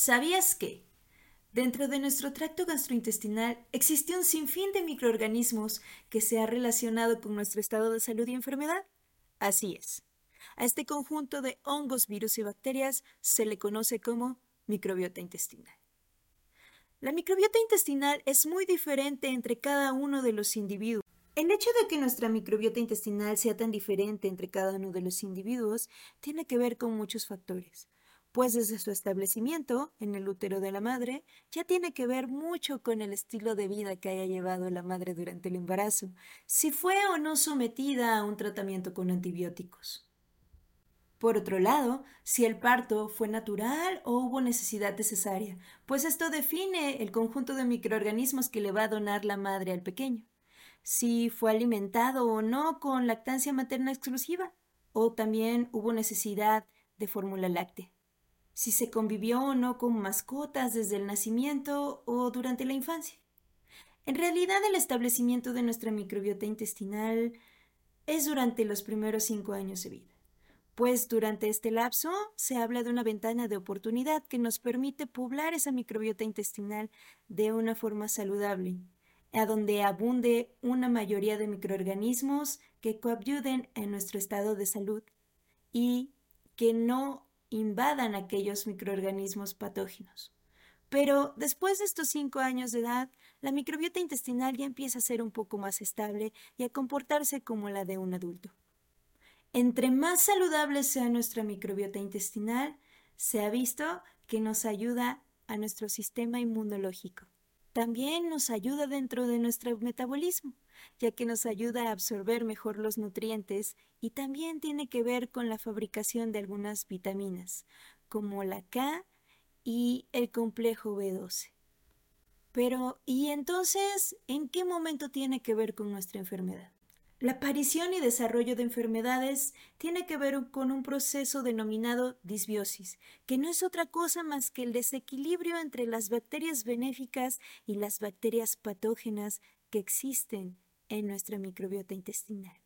¿Sabías que? Dentro de nuestro tracto gastrointestinal existe un sinfín de microorganismos que se ha relacionado con nuestro estado de salud y enfermedad. Así es. A este conjunto de hongos, virus y bacterias se le conoce como microbiota intestinal. La microbiota intestinal es muy diferente entre cada uno de los individuos. El hecho de que nuestra microbiota intestinal sea tan diferente entre cada uno de los individuos tiene que ver con muchos factores pues desde su establecimiento en el útero de la madre ya tiene que ver mucho con el estilo de vida que haya llevado la madre durante el embarazo, si fue o no sometida a un tratamiento con antibióticos. Por otro lado, si el parto fue natural o hubo necesidad de cesárea, pues esto define el conjunto de microorganismos que le va a donar la madre al pequeño. Si fue alimentado o no con lactancia materna exclusiva, o también hubo necesidad de fórmula láctea si se convivió o no con mascotas desde el nacimiento o durante la infancia. En realidad el establecimiento de nuestra microbiota intestinal es durante los primeros cinco años de vida, pues durante este lapso se habla de una ventana de oportunidad que nos permite poblar esa microbiota intestinal de una forma saludable, a donde abunde una mayoría de microorganismos que coadyuden en nuestro estado de salud y que no invadan aquellos microorganismos patógenos. Pero después de estos cinco años de edad, la microbiota intestinal ya empieza a ser un poco más estable y a comportarse como la de un adulto. Entre más saludable sea nuestra microbiota intestinal, se ha visto que nos ayuda a nuestro sistema inmunológico. También nos ayuda dentro de nuestro metabolismo ya que nos ayuda a absorber mejor los nutrientes y también tiene que ver con la fabricación de algunas vitaminas, como la K y el complejo B12. Pero, ¿y entonces en qué momento tiene que ver con nuestra enfermedad? La aparición y desarrollo de enfermedades tiene que ver con un proceso denominado disbiosis, que no es otra cosa más que el desequilibrio entre las bacterias benéficas y las bacterias patógenas que existen en nuestra microbiota intestinal.